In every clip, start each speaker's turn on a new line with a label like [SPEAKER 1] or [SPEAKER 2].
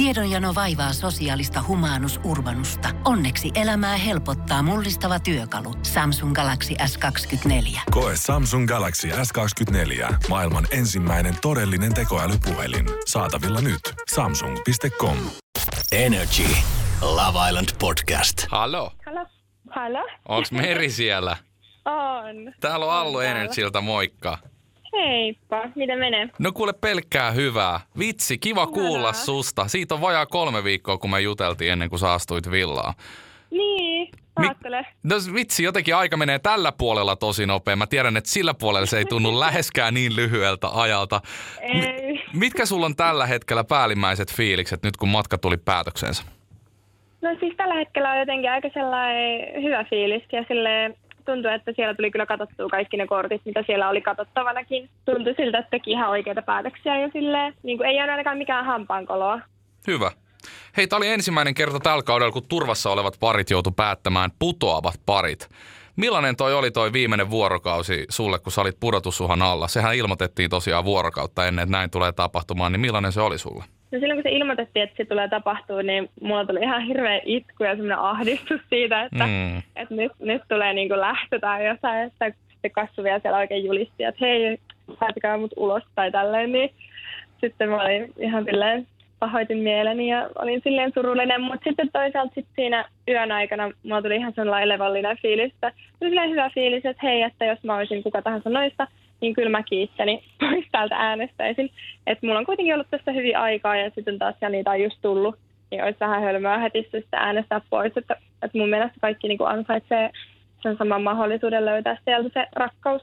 [SPEAKER 1] Tiedonjano vaivaa sosiaalista humanus urbanusta. Onneksi elämää helpottaa mullistava työkalu. Samsung Galaxy S24.
[SPEAKER 2] Koe Samsung Galaxy S24. Maailman ensimmäinen todellinen tekoälypuhelin. Saatavilla nyt. Samsung.com.
[SPEAKER 3] Energy. Love Island Podcast.
[SPEAKER 4] Hallo,
[SPEAKER 5] Halo. Halo?
[SPEAKER 4] onks Meri siellä?
[SPEAKER 5] On.
[SPEAKER 4] Täällä on Allu. Energyltä, moikka.
[SPEAKER 5] Heippa, miten menee?
[SPEAKER 4] No kuule pelkkää hyvää. Vitsi, kiva kuulla
[SPEAKER 5] Ihanaa.
[SPEAKER 4] susta. Siitä on vajaa kolme viikkoa, kun me juteltiin ennen kuin saastuit villaan.
[SPEAKER 5] Niin,
[SPEAKER 4] Mi-. No vitsi, jotenkin aika menee tällä puolella tosi nopea. Mä tiedän, että sillä puolella se ei tunnu läheskään niin lyhyeltä ajalta.
[SPEAKER 5] Ei.
[SPEAKER 4] Mitkä sulla on tällä hetkellä päällimmäiset fiilikset nyt, kun matka tuli päätöksensä?
[SPEAKER 5] No siis tällä hetkellä on jotenkin aika sellainen hyvä fiilis ja silleen tuntuu, että siellä tuli kyllä katsottua kaikki ne kortit, mitä siellä oli katsottavanakin. Tuntui siltä, että teki ihan oikeita päätöksiä ja silleen, niin kuin ei ole ainakaan mikään hampaankoloa.
[SPEAKER 4] Hyvä. Hei, tämä oli ensimmäinen kerta tällä kaudella, kun turvassa olevat parit joutu päättämään putoavat parit. Millainen toi oli toi viimeinen vuorokausi sulle, kun sä olit pudotusuhan alla? Sehän ilmoitettiin tosiaan vuorokautta ennen, että näin tulee tapahtumaan, niin millainen se oli sulle?
[SPEAKER 5] No silloin kun se ilmoitettiin, että se tulee tapahtua, niin mulla tuli ihan hirveä itku ja semmoinen ahdistus siitä, että,
[SPEAKER 4] Mm.
[SPEAKER 5] mm. että nyt, nyt tulee niin kuin lähtö tai jotain, että sitten kasvu vielä siellä oikein julisti, että hei, päätäkää mut ulos tai tälleen, niin sitten mä olin ihan silleen pahoitin mieleni ja olin silleen surullinen, mutta sitten toisaalta sit siinä yön aikana mulla tuli ihan sellainen levollinen fiilis, että tuli silleen hyvä fiilis, että hei, että jos mä olisin kuka tahansa noista, niin kyllä mä kiittäni pois täältä äänestäisin. Että mulla on kuitenkin ollut tässä hyvin aikaa ja sitten taas ja niitä on just tullut, niin olisi vähän hölmöä heti sitten äänestää pois. Että, että mun mielestä kaikki niin ansaitsee sen saman mahdollisuuden löytää sieltä se rakkaus.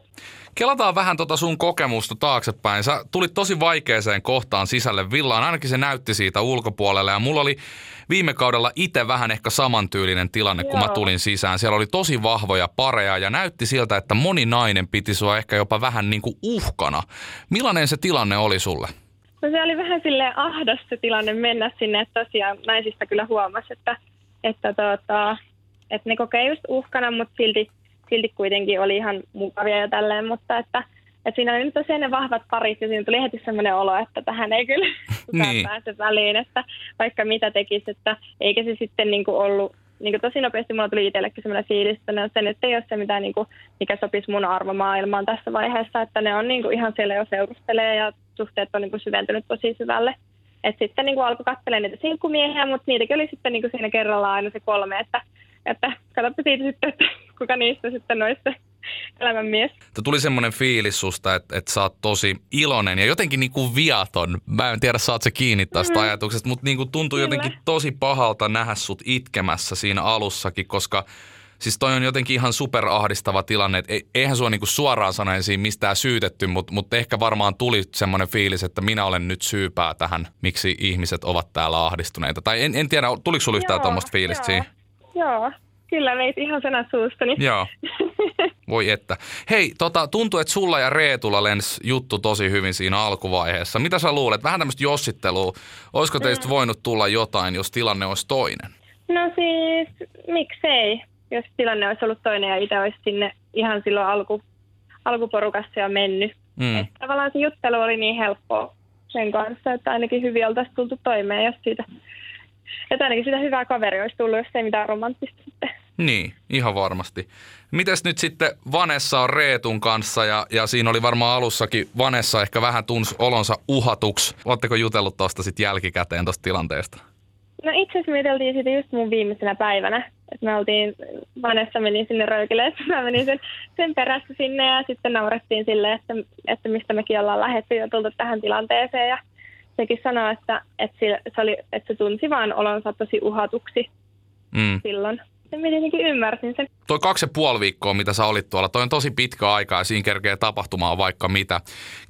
[SPEAKER 4] Kelataan vähän tota sun kokemusta taaksepäin. Sä tulit tosi vaikeeseen kohtaan sisälle villaan, ainakin se näytti siitä ulkopuolelle. Ja mulla oli viime kaudella itse vähän ehkä samantyylinen tilanne, kun mä
[SPEAKER 5] Joo.
[SPEAKER 4] tulin sisään. Siellä oli tosi vahvoja pareja ja näytti siltä, että moni nainen piti sua ehkä jopa vähän niin kuin uhkana. Millainen se tilanne oli sulle?
[SPEAKER 5] No se oli vähän silleen ahdas se tilanne mennä sinne, että tosiaan naisista kyllä huomasi, että, että, tota, että ne kokee just uhkana, mutta silti, silti kuitenkin oli ihan mukavia ja tälleen, mutta että, että siinä oli nyt tosiaan ne vahvat parit ja siinä tuli heti semmoinen olo, että tähän ei kyllä
[SPEAKER 4] Niin.
[SPEAKER 5] pääse väliin, että vaikka mitä tekisi, että eikä se sitten niin kuin ollut niin kuin tosi nopeasti mulla tuli itsellekin semmoinen fiilis, että se nyt ei ole se, mitä, niin kuin, mikä sopisi mun arvomaailmaan tässä vaiheessa, että ne on niin kuin, ihan siellä jo seurustelee ja suhteet on niin kuin, syventynyt tosi syvälle. Et sitten niin kuin, alkoi katselemaan niitä sinkkumiehiä, mutta niitäkin oli sitten niin kuin, siinä kerrallaan aina se kolme, että, että katsoppa siitä sitten, että kuka niistä sitten noista elämänmies.
[SPEAKER 4] Tuli semmoinen fiilis susta, että, että sä oot tosi iloinen ja jotenkin niin kuin viaton. Mä en tiedä, saat se kiinni tästä ajatuksesta, mutta niin kuin tuntui
[SPEAKER 5] Kyllä.
[SPEAKER 4] jotenkin tosi pahalta nähdä sut itkemässä siinä alussakin, koska siis toi on jotenkin ihan superahdistava tilanne. Et ei- eihän sua niin kuin suoraan sanoen siinä mistään syytetty, mutta, mutta ehkä varmaan tuli semmoinen fiilis, että minä olen nyt syypää tähän, miksi ihmiset ovat täällä ahdistuneita. Tai en, en tiedä, tuliko sulla yhtään tuommoista fiilistä
[SPEAKER 5] joo.
[SPEAKER 4] siinä?
[SPEAKER 5] Joo, kyllä veit ihan sanat suustani.
[SPEAKER 4] Joo. Voi että. Hei, tota, tuntuu, että sulla ja Reetulla lens juttu tosi hyvin siinä alkuvaiheessa. Mitä sä luulet? Vähän tämmöistä jossittelua. Olisiko teistä voinut tulla jotain, jos tilanne olisi toinen?
[SPEAKER 5] No siis, miksei, jos tilanne olisi ollut toinen ja itse olisi sinne ihan silloin alku, alkuporukassa jo mennyt.
[SPEAKER 4] Mm.
[SPEAKER 5] Et tavallaan se juttelu oli niin helppoa sen kanssa, että ainakin hyvin oltaisiin tultu toimeen, jos siitä, että ainakin sitä hyvää kaveri olisi tullut, jos ei mitään romanttista sitten.
[SPEAKER 4] Niin, ihan varmasti. Mites nyt sitten Vanessa on Reetun kanssa ja, ja siinä oli varmaan alussakin Vanessa ehkä vähän tunsi olonsa uhatuksi. Oletteko jutellut tuosta sitten jälkikäteen tuosta tilanteesta?
[SPEAKER 5] No itse asiassa me juteltiin siitä just mun viimeisenä päivänä. Että me oltiin, Vanessa meni sinne röykille, että mä menin sen, sen perässä sinne ja sitten naurettiin sille, että, että mistä mekin ollaan lähdetty ja tultu tähän tilanteeseen. Ja sekin sanoi, että, että, sillä- se, oli, että se tunsi vaan olonsa tosi uhatuksi
[SPEAKER 4] Mm.
[SPEAKER 5] silloin. Ja minä jotenkin ymmärsin sen.
[SPEAKER 4] Toi kaksi ja puoli viikkoa, mitä sä olit tuolla, toi on tosi pitkä aika ja siinä kerkee tapahtumaan vaikka mitä.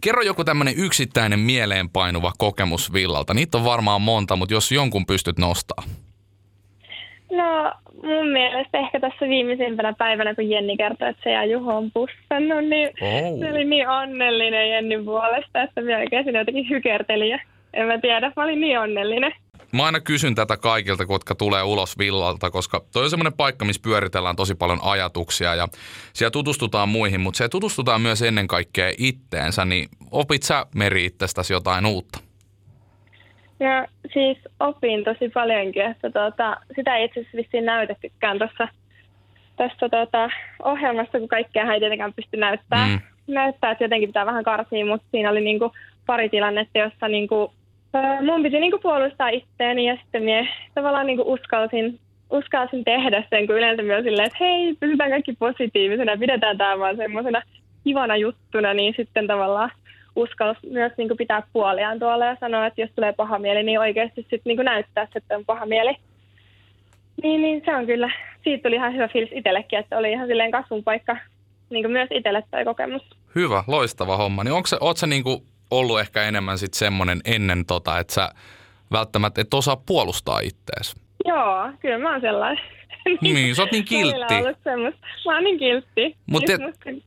[SPEAKER 4] Kerro joku tämmöinen yksittäinen mieleenpainuva kokemus villalta. Niitä on varmaan monta, mutta jos jonkun pystyt nostaa.
[SPEAKER 5] No mun mielestä ehkä tässä viimeisimpänä päivänä, kun Jenni kertoi, että se ja Juho on pussannut, niin
[SPEAKER 4] Oh.
[SPEAKER 5] se oli niin onnellinen Jennin puolesta, että mä oikein jotenkin hykertelin ja en mä tiedä, mä olin niin onnellinen.
[SPEAKER 4] Mä aina kysyn tätä kaikilta, jotka tulee ulos villalta, koska toi on semmoinen paikka, missä pyöritellään tosi paljon ajatuksia ja siellä tutustutaan muihin, mutta siellä tutustutaan myös ennen kaikkea itteensä, niin opit sä Meri itsestäsi jotain uutta?
[SPEAKER 5] Ja siis opin tosi paljonkin, että tuota, sitä ei itse asiassa vissiin näytettykään tuossa tässä tuota, ohjelmassa, kun kaikkea ei tietenkään pysty näyttämään. Mm. Näyttää, että jotenkin pitää vähän karsia, mutta siinä oli niinku pari tilannetta, jossa niinku, mun piti niinku puolustaa itseäni ja sitten minä tavallaan niinku uskalsin, uskalsin tehdä sen, kun yleensä myös silleen, että hei, pysytään kaikki positiivisena pidetään tämä vaan semmoisena kivana juttuna, niin sitten tavallaan uskalsi myös niin kuin pitää puoliaan tuolla ja sanoa, että jos tulee paha mieli, niin oikeasti sitten niin kuin näyttää, että on paha mieli. Niin, niin se on kyllä, siitä tuli ihan hyvä fiilis itsellekin, että oli ihan silleen kasvun paikka niin myös itselle toi kokemus.
[SPEAKER 4] Hyvä, loistava homma. Niin onko se, oot sä niin kuin ollut ehkä enemmän sitten semmoinen ennen tota, että sä välttämättä et osaa puolustaa ittees?
[SPEAKER 5] Joo, kyllä mä oon sellainen.
[SPEAKER 4] Niin, sä oot niin kiltti.
[SPEAKER 5] Mä oon niin kiltti. Mut te...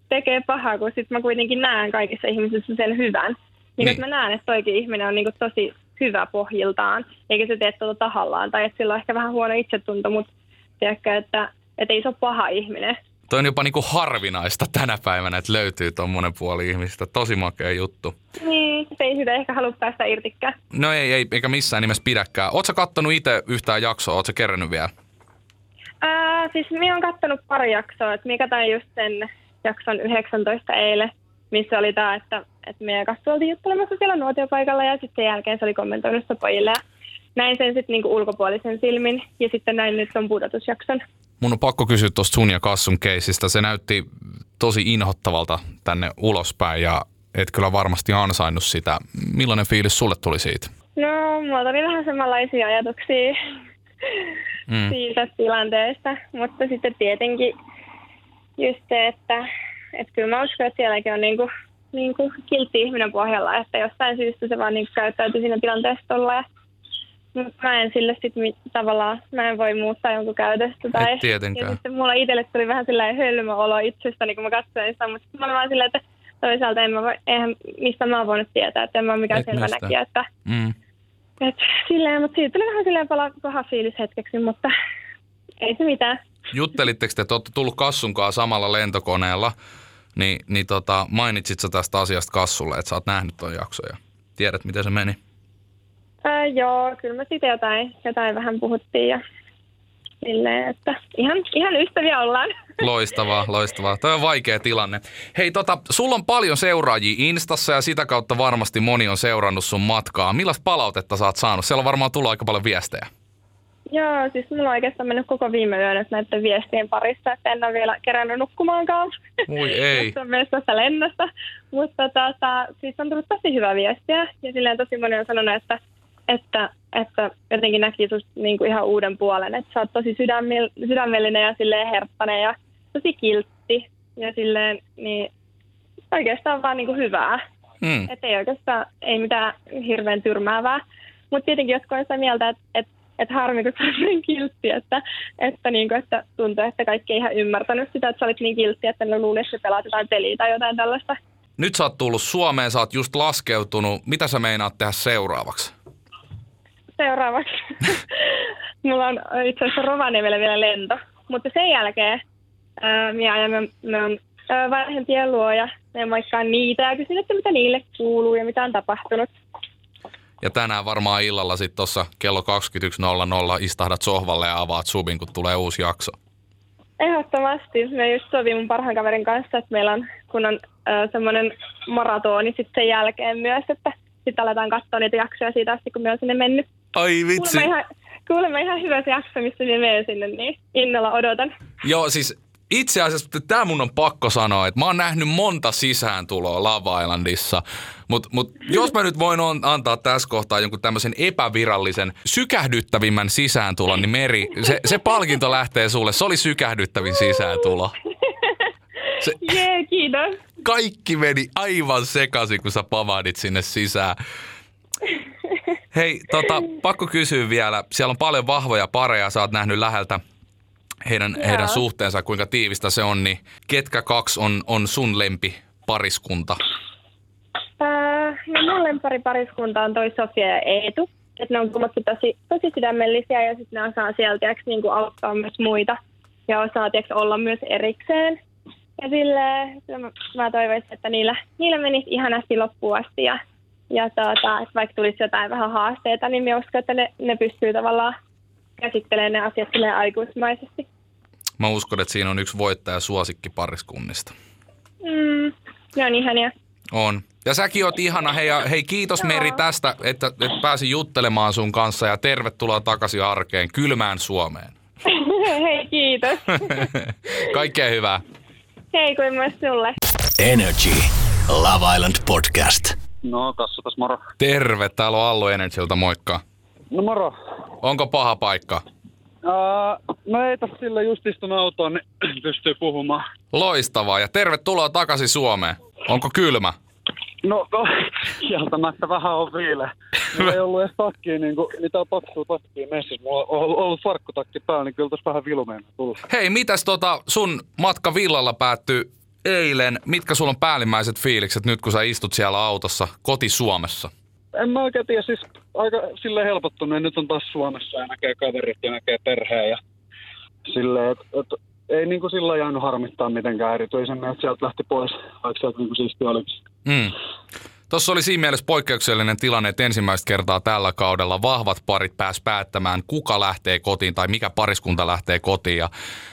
[SPEAKER 5] tekee pahaa, kun sit mä kuitenkin näen kaikissa ihmisissä sen hyvän. Niin, niin. mä näen, että toikin ihminen on niinku tosi hyvä pohjiltaan, eikä se tee tuota tahallaan. Tai että sillä on ehkä vähän huono itsetunto, mutta tiedätkö, että, että ei se ole paha ihminen.
[SPEAKER 4] Toi on jopa niinku harvinaista tänä päivänä, että löytyy tuommoinen puoli ihmistä. Tosi makea juttu.
[SPEAKER 5] Niin, ei sitä ehkä halua päästä irtikään.
[SPEAKER 4] No ei, ei, eikä missään nimessä pidäkään. Oletko kattonut itse yhtään jaksoa? Oletko kerännyt vielä?
[SPEAKER 5] Ää, siis minä olen katsonut pari jaksoa. Että minä katsoin just sen jakson 19 eilen, missä oli tämä, että, että meidän kanssa oltiin juttelemassa siellä nuotiopaikalla ja sitten sen jälkeen se oli kommentoinut sitä pojille. Ja näin sen sitten niinku ulkopuolisen silmin ja sitten näin nyt on pudotusjakson.
[SPEAKER 4] Mun on pakko kysyä tuosta sun ja Kassun keisistä. Se näytti tosi inhottavalta tänne ulospäin ja et kyllä varmasti ansainnut sitä. Millainen fiilis sulle tuli siitä?
[SPEAKER 5] No, mulla oli vähän samanlaisia ajatuksia mm. siitä tilanteesta, mutta sitten tietenkin just se, että, että kyllä mä uskon, että sielläkin on niinku, niinku kiltti ihminen pohjalla, että jostain syystä se vaan niinku käyttäytyy siinä tilanteessa tuolla ja mä en sille sit tavallaan, mä en voi muuttaa jonkun käytöstä. Tai,
[SPEAKER 4] Et tietenkään.
[SPEAKER 5] Ja sitten mulla itselle tuli vähän sellainen hölmö olo itsestäni, kun mä katsoin sitä, mutta mä olin vaan silleen, että toisaalta en mä voi, eihän, mistä mä oon voinut tietää, että en mä ole mikään selvä näkijä, että mm. et, silleen, mutta siitä tuli vähän silleen pala, paha fiilis hetkeksi, mutta ei se mitään.
[SPEAKER 4] Juttelitteko te, että olette tullut Kassunkaan samalla lentokoneella, niin, niin tota, mainitsit sä tästä asiasta Kassulle, että sä oot nähnyt ton jakson ja tiedät, miten se meni?
[SPEAKER 5] Ää, joo, kyllä me siitä jotain, jotain vähän puhuttiin ja silleen, että ihan, ihan ystäviä ollaan.
[SPEAKER 4] Loistavaa, loistavaa. Tämä on vaikea tilanne. Hei, tota, sulla on paljon seuraajia Instassa ja sitä kautta varmasti moni on seurannut sun matkaa. Millaista palautetta sä oot saanut? Siellä on varmaan tullut aika paljon viestejä.
[SPEAKER 5] Joo, siis mulla on oikeastaan mennyt koko viime yön näiden viestien parissa, että en ole vielä kerännyt nukkumaankaan.
[SPEAKER 4] Ui ei.
[SPEAKER 5] on myös tässä lennosta. Mutta tota, siis on tullut tosi hyvä viestiä ja silleen tosi moni on sanonut, että että, että jotenkin näki susta niin kuin ihan uuden puolen. Että sä oot tosi sydämellinen ja silleen herppainen ja tosi kiltti. Ja silleen, niin oikeastaan vaan niin kuin hyvää. Mm. Että ei oikeastaan, ei mitään hirveän tyrmäävää. Mutta tietenkin jotkut on sitä mieltä, että, että, että harmi, kun sä niin kiltti, että, että, niin kuin, että tuntuu, että kaikki ei ihan ymmärtänyt sitä, että sä olit niin kiltti, että ne luuli, että pelaat jotain peliä tai jotain tällaista.
[SPEAKER 4] Nyt sä oot tullut Suomeen, sä oot just laskeutunut. Mitä sä meinaat tehdä seuraavaksi?
[SPEAKER 5] Seuraavaksi. Mulla on itse asiassa Rovaniemellä vielä lento. Mutta sen jälkeen ää, minä ajan minun vanhempien luo ja me moikkaan niitä ja kysyn, että mitä niille kuuluu ja mitä on tapahtunut.
[SPEAKER 4] Ja tänään varmaan illalla sitten tuossa kello 21.00 istahdat sohvalle ja avaat subin, kun tulee uusi jakso.
[SPEAKER 5] Ehdottomasti. Me just sovin mun parhaan kaverin kanssa, että meillä on, kun on äh, semmoinen maratoni sitten sen jälkeen myös, että sitten aletaan katsoa niitä jaksoja siitä asti, kun me on sinne mennyt.
[SPEAKER 4] Ai vitsi.
[SPEAKER 5] Kuulemma ihan, kuulemma ihan hyvä se jakso, missä me menen sinne, niin innolla odotan.
[SPEAKER 4] Joo, siis itse asiassa tämä mun on pakko sanoa, että mä oon nähnyt monta sisääntuloa Lava Islandissa, mutta mut, jos mä nyt voin on, antaa tässä kohtaa jonkun tämmöisen epävirallisen sykähdyttävimmän sisääntulon, niin Meri, se, se palkinto lähtee sulle. Se oli sykähdyttävin sisääntulo.
[SPEAKER 5] Se, Jee, kiitos.
[SPEAKER 4] Kaikki meni aivan sekaisin, kun sä pavaadit sinne sisään. Hei, tota, pakko kysyä vielä. Siellä on paljon vahvoja pareja, sä oot nähnyt läheltä heidän, heidän suhteensa, kuinka tiivistä se on, niin ketkä kaksi on, on sun lempi pariskunta?
[SPEAKER 5] Äh, no mun lempari pariskunta on toi Sofia ja Eetu. Et ne on kummatkin tosi, tosi sydämellisiä ja sitten ne osaa sieltä niin kuin auttaa myös muita ja osaa tiiäks, olla myös erikseen. Ja sille mä, mä toivoisin, että niillä, niillä menisi ihanasti loppuun asti ja Ja tuota, että vaikka tulisi jotain vähän haasteita, niin minä uskon, että ne, ne pystyy tavallaan käsittelemään ne asiat aikuismaisesti.
[SPEAKER 4] Mä uskon, että siinä on yksi voittaja suosikki pariskunnista.
[SPEAKER 5] Mm, ne on ihania.
[SPEAKER 4] On. Ja säkin oot ihana. Hei, ja hei kiitos Meri tästä, että, että pääsin juttelemaan sun kanssa ja tervetuloa takaisin arkeen, kylmään Suomeen.
[SPEAKER 5] Hei, kiitos.
[SPEAKER 4] Kaikkea hyvää.
[SPEAKER 5] Hei, kuin myös sulle.
[SPEAKER 3] Energy Love Island Podcast.
[SPEAKER 6] No, kassatas moro.
[SPEAKER 4] Terve, täällä on Allu Energyltä, moikka.
[SPEAKER 6] No moro.
[SPEAKER 4] Onko paha paikka?
[SPEAKER 6] Uh, no ei tässä sillä just istun autoon, niin pystyy puhumaan.
[SPEAKER 4] Loistavaa ja tervetuloa takaisin Suomeen. Onko kylmä?
[SPEAKER 6] No, no kieltämättä vähän on viile. Mulla ei ollut edes takkiä, niin kuin, mitään paksua takkiä messissä. Mulla on ollut, ollut farkkutakki päällä, niin kyllä tässä vähän vilumeen tullut.
[SPEAKER 4] Hei, mitäs tota sun matka villalla päättyi eilen? Mitkä sulla on päällimmäiset fiilikset nyt, kun sä istut siellä autossa koti Suomessa?
[SPEAKER 6] En mä oikein tiedä, siis aika silleen helpottunut. Nyt on taas Suomessa ja näkee kaverit ja näkee perheen ja silleen, että et, ei niin kuin sillä jäänyt harmittaa mitenkään erityisen, että sieltä lähti pois, vaikka sieltä niin kuin siisti olikin.
[SPEAKER 4] Mm. Tuossa oli siinä mielessä poikkeuksellinen tilanne, että ensimmäistä kertaa tällä kaudella vahvat parit pääs päättämään, kuka lähtee kotiin tai mikä pariskunta lähtee kotiin. Ja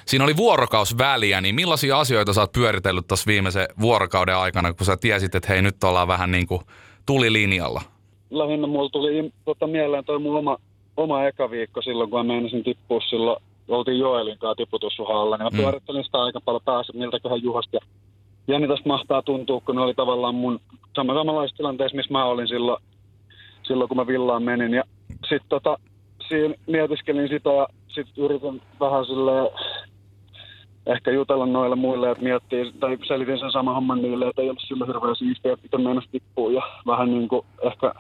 [SPEAKER 4] siinä oli vuorokaus väliä, niin millaisia asioita sä oot pyöritellyt tuossa viimeisen vuorokauden aikana, kun sä tiesit, että hei nyt ollaan vähän niin kuin tulilinjalla?
[SPEAKER 6] Lähinnä mulla tuli tota, mieleen toi mun oma, oma eka viikko silloin, kun mä menisin tippua silloin, oltiin Joelin kanssa tiputussuhalla, niin mä
[SPEAKER 4] Mm.
[SPEAKER 6] pyörittelin sitä aika paljon päässä, miltäköhän juhasta. Ja Jani tästä mahtaa tuntua, kun ne oli tavallaan mun sama, samanlaisessa tilanteessa, missä mä olin silloin, silloin kun mä villaan menin. Ja sitten tota, siinä mietiskelin sitä ja sitten yritin vähän silleen ehkä jutella noille muille, että miettii, tai selitin sen saman homman niille, että ei ollut sillä hirveän siistiä, että miten meinas tippuu ja vähän niin kuin ehkä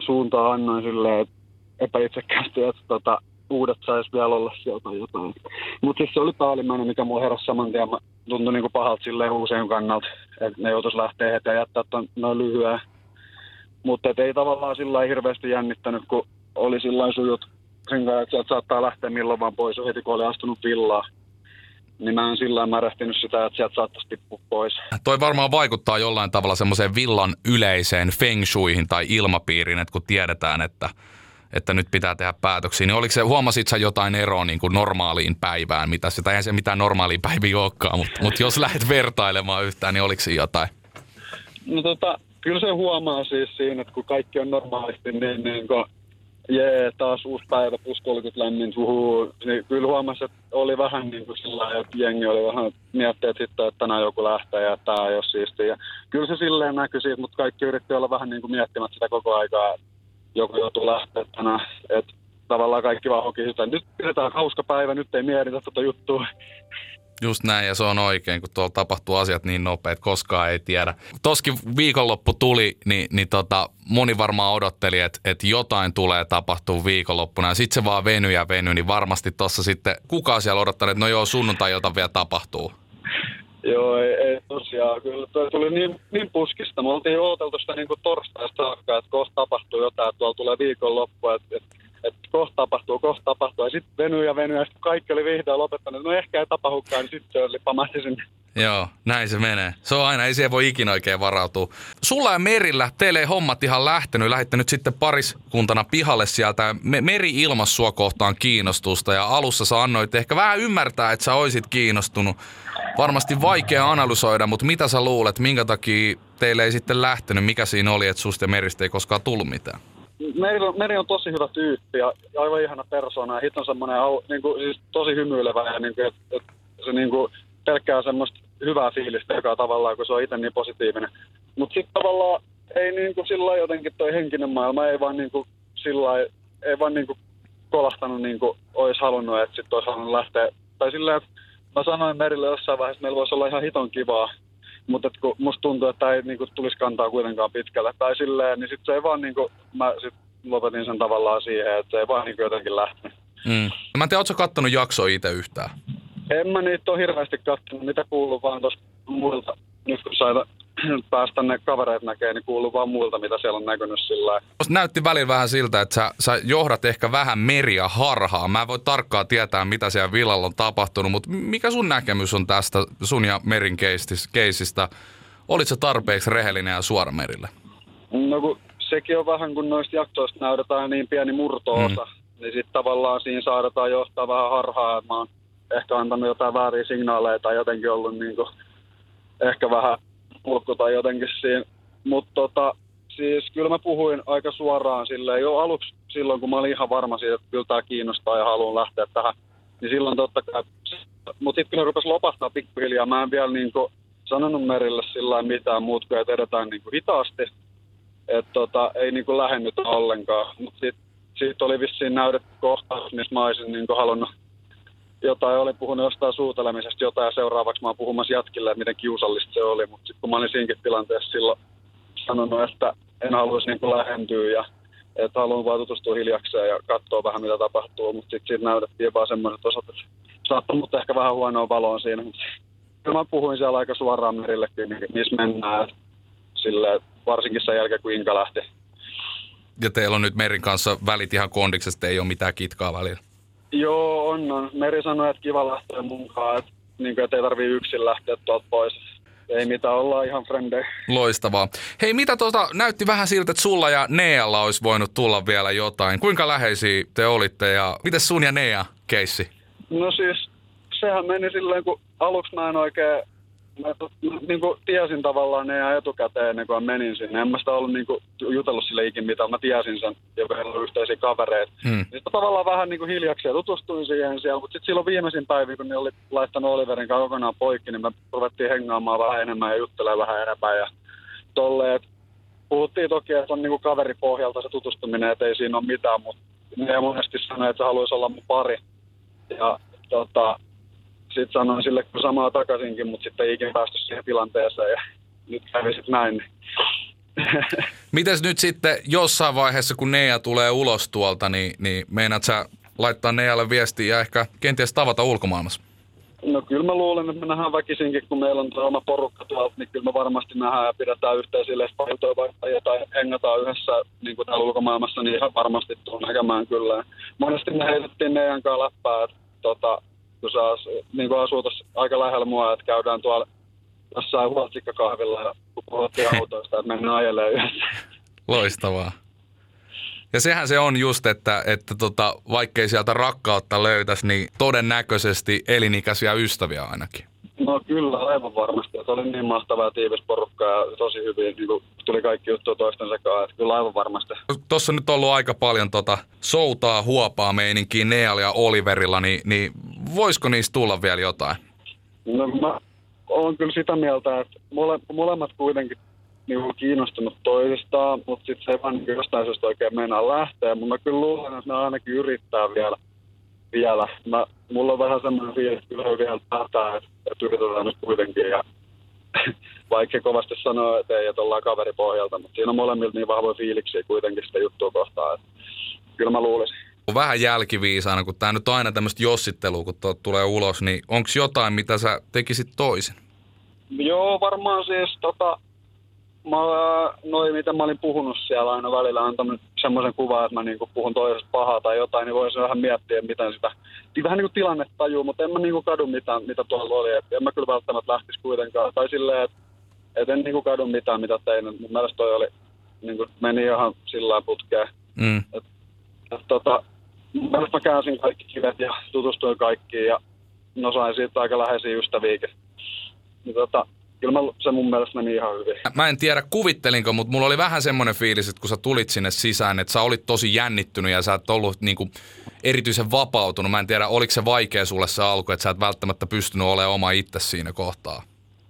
[SPEAKER 6] suuntaa annoin silleen, että epäitsekkäästi, että tota, uudet sais vielä olla sieltä tai jotain. Mutta siis se oli päällimmäinen, mikä mulla heräsi saman tien. Mä tuntui niinku pahalta silleen uusien kannalta, että ne joutuisi lähteä heti ja jättää ton noin lyhyen. Mutta ei tavallaan sillä hirveästi jännittänyt, kun oli sillä sujut sen kanssa, että sieltä saattaa lähteä milloin vaan pois heti, kun oli astunut villaa. Niin mä en sillä lailla märehtinyt sitä, että sieltä saattaisi tippua pois.
[SPEAKER 4] Toi varmaan vaikuttaa jollain tavalla semmoiseen villan yleiseen feng shuihin tai ilmapiiriin, että kun tiedetään, että, että nyt pitää tehdä päätöksiä, niin oliko se, huomasit sä jotain eroa niin kuin normaaliin päivään, mitä sitä, eihän se mitään normaalia päiviä olekaan, mutta, mutta jos lähdet vertailemaan yhtään, niin oliko siinä jotain?
[SPEAKER 6] No tota, kyllä se huomaa siis siinä, että kun kaikki on normaalisti, niin, niin kun, jee, taas uusi päivä, plus 30 lämmin suhuu, niin kyllä huomasi, että oli vähän niin kuin sillä että jengi oli vähän miettiä sitten, että tänään joku lähtee ja tämä ei ole siistiä. Kyllä se silleen näkyi siitä, mutta kaikki yritti olla vähän niin kuin miettimättä sitä koko aikaa, että joku joutuu lähteä tänään. Että tavallaan kaikki vaan hoki sitä, nyt pidetään hauska päivä, nyt ei mietitä tota juttua.
[SPEAKER 4] Just näin, ja se on oikein, kun tuolla tapahtuu asiat niin nopeet, koskaan ei tiedä. Toskin viikonloppu tuli, niin, niin tota, moni varmaan odotteli, että, että jotain tulee tapahtua viikonloppuna, ja sitten se vaan venyi ja venyi, niin varmasti tuossa sitten, kuka siellä odottanut, että no joo, sunnuntai jota vielä tapahtuu.
[SPEAKER 6] Joo, ei, ei tosiaan. Kyllä toi tuli niin, niin puskista. Me oltiin odoteltu sitä niin torstaista saakka, että kohta tapahtuu jotain, että tuolla tulee viikonloppu, että, että, että kohta tapahtuu, kohta tapahtuu. Ja sitten venyy ja venyy, ja sitten kaikki oli vihdoin lopettanut. No ehkä ei tapahdukaan, niin sitten se oli pamahti sinne.
[SPEAKER 4] Joo, näin se menee. Se on aina, ei siihen voi ikinä oikein varautua. Sulla ja Merillä, teille ei hommat ihan lähtenyt. Lähditte nyt sitten pariskuntana pihalle sieltä. Me, Meri ilmas sua kohtaan kiinnostusta ja alussa sä annoit ehkä vähän ymmärtää, että sä oisit kiinnostunut. Varmasti vaikea analysoida, mutta mitä sä luulet, minkä takia teille ei sitten lähtenyt? Mikä siinä oli, että susta ja Meristä ei koskaan tullut mitään?
[SPEAKER 6] Meri on, Meri on tosi hyvä tyyppi ja, aivan ihana persona. Ja hit on semmoinen niin kuin, siis tosi hymyilevä ja niin kuin, että, että se niin kuin, pelkkää semmoista hyvää fiilistä joka tavallaan, kun se on itse niin positiivinen. Mutta sitten tavallaan ei niin kuin sillä jotenkin toi henkinen maailma ei vaan niin kuin sillä ei vaan niin kuin kolahtanut niin kuin olisi halunnut, että sitten olisi halunnut lähteä. Tai silleen, että mä sanoin Merille jossain vaiheessa, että meillä voisi olla ihan hiton kivaa, mutta kun musta tuntuu, että ei niinku tulisi kantaa kuitenkaan pitkälle. Tai silleen, niin sitten se ei vaan niinku, mä sit lopetin sen tavallaan siihen, että se ei vaan niinku jotenkin lähtenyt.
[SPEAKER 4] Mm. Mä en tiedä, ootko kattonut jaksoa itse yhtään?
[SPEAKER 6] En mä niitä ole hirveästi katsonut, mitä kuuluu vaan tuosta muilta. Nyt kun saada päästä ne kavereet näkee, niin kuuluu vaan muilta, mitä siellä on näkynyt sillä
[SPEAKER 4] näytti välillä vähän siltä, että sä, sä johdat ehkä vähän meriä harhaa. Mä en voi tarkkaan tietää, mitä siellä villalla on tapahtunut, mutta mikä sun näkemys on tästä sun ja Merin keisistä? Olit sä tarpeeksi rehellinen ja suora merille?
[SPEAKER 6] No kun sekin on vähän, kun noista jaksoista näytetään niin pieni murtoosa, mm. niin sitten tavallaan siinä saadaan johtaa vähän harhaa, että mä oon ehkä antanut jotain vääriä signaaleja tai jotenkin ollut niin kuin, ehkä vähän ulkko tai jotenkin siinä. Mutta tota, siis kyllä mä puhuin aika suoraan silleen jo aluksi silloin, kun mä olin ihan varma siitä, että kyllä tämä kiinnostaa ja haluan lähteä tähän, niin silloin totta kai, mutta sitten ne rupesi lopahtaa pikkuhiljaa, mä en vielä niin kuin sanonut Merille sillä mitään muut kuin, että edetään niin kuin hitaasti, että tota, ei niin kuin lähennytä ollenkaan. Mutta sitten sit oli vissiin näytetty kohtaus, missä mä olisin niin kuin halunnut jotain, oli puhunut jostain suutelemisesta jotain ja seuraavaksi mä oon puhumassa jatkille, miten kiusallista se oli. Mutta sitten kun mä olin siinäkin tilanteessa silloin sanonut, että en haluaisi niin lähentyä ja että haluan vaan tutustua hiljakseen ja katsoa vähän mitä tapahtuu, mutta sitten siitä näytettiin vaan semmoiset osat, että saattoi mutta ehkä vähän huonoa valoa siinä, kyllä mä puhuin siellä aika suoraan Merillekin, missä mennään, silleen, varsinkin sen jälkeen, kun Inka lähti.
[SPEAKER 4] Ja teillä on nyt Merin kanssa välit ihan kondiksesta, ei ole mitään kitkaa välillä.
[SPEAKER 6] Joo, on, on. Meri sanoi, että kiva lähteä mukaan, että, niin kuin, että ei tarvii yksin lähteä tuolta pois. Ei mitään, ollaan ihan frendejä.
[SPEAKER 4] Loistavaa. Hei, mitä tuota, näytti vähän siltä, että sulla ja Nealla olisi voinut tulla vielä jotain. Kuinka läheisiä te olitte ja miten sun ja Nea keissi?
[SPEAKER 6] No siis, sehän meni silleen, kun aluksi mä en oikein mä, niin kuin tiesin tavallaan ne ihan etukäteen ennen kuin mä menin sinne. En mä sitä ollut niin kuin, jutellut sille ikin mitään. Mä tiesin sen, joka meillä on yhteisiä kavereita. Hmm. Sitten tavallaan vähän niin kuin hiljaksi ja tutustuin siihen siellä. Mutta sitten silloin viimeisin päivä, kun ne oli laittanut Oliverin kokonaan poikki, niin me ruvettiin hengaamaan vähän enemmän ja juttelemaan vähän enemmän. Ja tolleen, puhuttiin toki, että on niin kuin kaveripohjalta se tutustuminen, että ei siinä ole mitään, mutta ne monesti sanoi, että se haluaisi olla mun pari. Ja tota, sitten sanoin sille kun samaa takaisinkin, mutta sitten ei ikinä päästy siihen tilanteeseen ja nyt kävi sitten näin.
[SPEAKER 4] Mites nyt sitten jossain vaiheessa, kun Nea tulee ulos tuolta, niin, niin meinaat sä laittaa Nealle viestiä ja ehkä kenties tavata ulkomaailmassa?
[SPEAKER 6] No kyllä mä luulen, että me nähdään väkisinkin, kun meillä on oma porukka tuolta, niin kyllä me varmasti nähdään ja pidetään yhteisiä leffailtoja vaikka jotain hengataan yhdessä niin kuin täällä ulkomaailmassa, niin ihan varmasti tuon näkemään kyllä. Monesti me heitettiin Neijan kanssa läppää, että tota, kun saa niin kuin asuu aika lähellä mua, että käydään tuolla jossain huoltsikkakahvilla ja puhuttiin autoista, että mennään ajelemaan yhdessä.
[SPEAKER 4] Loistavaa. Ja sehän se on just, että, että tota, vaikkei sieltä rakkautta löytäisi, niin todennäköisesti elinikäisiä ystäviä ainakin.
[SPEAKER 6] No kyllä, aivan varmasti. Se oli niin mahtava ja tiivis porukka ja tosi hyvin niin kuin tuli kaikki juttuja toisten sekaan. Että kyllä aivan varmasti.
[SPEAKER 4] Tuossa nyt on ollut aika paljon tota soutaa, huopaa meininkiä Neal ja Oliverilla, niin, niin voisiko niistä tulla vielä jotain?
[SPEAKER 6] No mä olen kyllä sitä mieltä, että mole, molemmat kuitenkin niin kuin kiinnostunut toisistaan, mutta sitten se ei vaan niin jostain syystä oikein meinaa lähteä. Mutta mä kyllä luulen, että ne ainakin yrittää vielä. vielä. Mä, mulla on vähän semmoinen fiilis, että kyllä vielä päättää, että, että yritetään nyt kuitenkin. Ja vaikka kovasti sanoo, että ei, että ollaan kaveripohjalta, mutta siinä on molemmilta niin vahvoja fiiliksiä kuitenkin sitä juttua kohtaan. Että kyllä mä luulisin
[SPEAKER 4] vähän jälkiviisaana, kun tämä nyt on aina tämmöistä jossittelua, kun tulee ulos, niin onko jotain, mitä sä tekisit toisin?
[SPEAKER 6] Joo, varmaan siis tota, mä, noin, mitä mä olin puhunut siellä aina välillä, antanut semmoisen kuvan, että mä niinku puhun toisesta pahaa tai jotain, niin voisin vähän miettiä, miten sitä, niin vähän niin kuin tilanne tajuu, mutta en mä niinku kadu mitään, mitä tuolla oli, että en mä kyllä välttämättä lähtisi kuitenkaan, tai silleen, että et en niinku kadu mitään, mitä tein, mun mielestä toi oli, niinku, meni ihan sillä putkeen. Mm. Et, et, tota, mä käänsin kaikki kivet ja tutustuin kaikkiin ja no sain siitä aika läheisiä ystäviäkin. Niin tota, kyllä mä, se mun mielestä meni ihan hyvin.
[SPEAKER 4] Mä en tiedä kuvittelinko, mutta mulla oli vähän semmoinen fiilis, että kun sä tulit sinne sisään, että sä olit tosi jännittynyt ja sä et ollut niinku erityisen vapautunut. Mä en tiedä, oliko se vaikea sulle se alku, että sä et välttämättä pystynyt olemaan oma itse siinä kohtaa?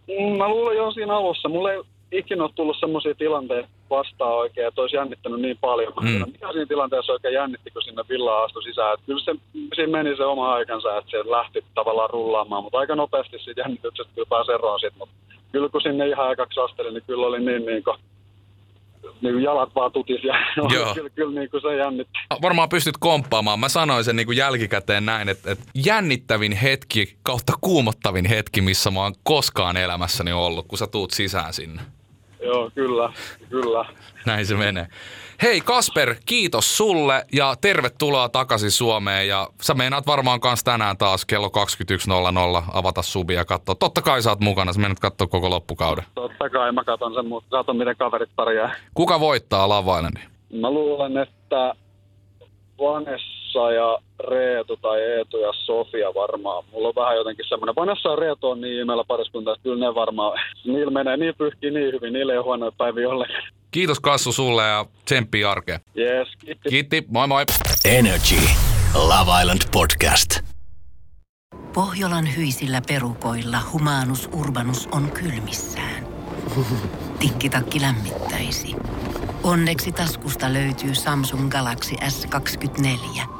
[SPEAKER 6] Mm, mä luulen jo siinä alussa. Mulla ei ikinä ole tullut semmoisia tilanteita vastaan oikein, että olisi jännittänyt niin paljon. Mm. Mikä siinä tilanteessa oikein jännitti, kun sinne villaan astui sisään. Että kyllä se, siinä meni se oma aikansa, että se lähti tavallaan rullaamaan, mutta aika nopeasti siitä jännityksestä kyllä pääsi eroon sit. Mutta kyllä kun sinne ihan aikaksi astelin, niin kyllä oli niin, niin kuin, niin kuin jalat vaan tutis ja Joo. kyllä, kyllä niin kuin se jännitti.
[SPEAKER 4] Varmaan pystyt komppaamaan. Mä sanoin sen niin kuin jälkikäteen näin, että, että jännittävin hetki kautta kuumottavin hetki, missä mä oon koskaan elämässäni ollut, kun sä tuut sisään sinne.
[SPEAKER 6] Joo, kyllä, kyllä.
[SPEAKER 4] Näin se menee. Hei Kasper, kiitos sulle ja tervetuloa takaisin Suomeen. Ja sä meinaat varmaan kans tänään taas kello 21.00 avata subi ja katsoa. Totta kai sä oot mukana, sä menet katsoa koko loppukauden.
[SPEAKER 6] Totta kai mä katon sen, mutta katon miten kaverit pärjää.
[SPEAKER 4] Kuka voittaa Islandin?
[SPEAKER 6] Mä luulen, että Vanessa ja Reetu tai Eetu ja Sofia varmaan. Mulla on vähän jotenkin semmoinen. Vanessa ja Reetu on niin imeellä pariskunta, että kyllä ne varmaan, niillä menee niin pyyhkii niin hyvin, niillä ei ole huonoja päiviä ollenkaan.
[SPEAKER 4] Kiitos Kassu sulle ja tsemppiä arkeen.
[SPEAKER 6] Jees, kiitti.
[SPEAKER 4] Kiitti, moi moi.
[SPEAKER 3] Energy. Love Island Podcast.
[SPEAKER 1] Pohjolan hyisillä perukoilla humanus urbanus on kylmissään. Tikkitakki lämmittäisi. Onneksi taskusta löytyy Samsung Galaxy S24.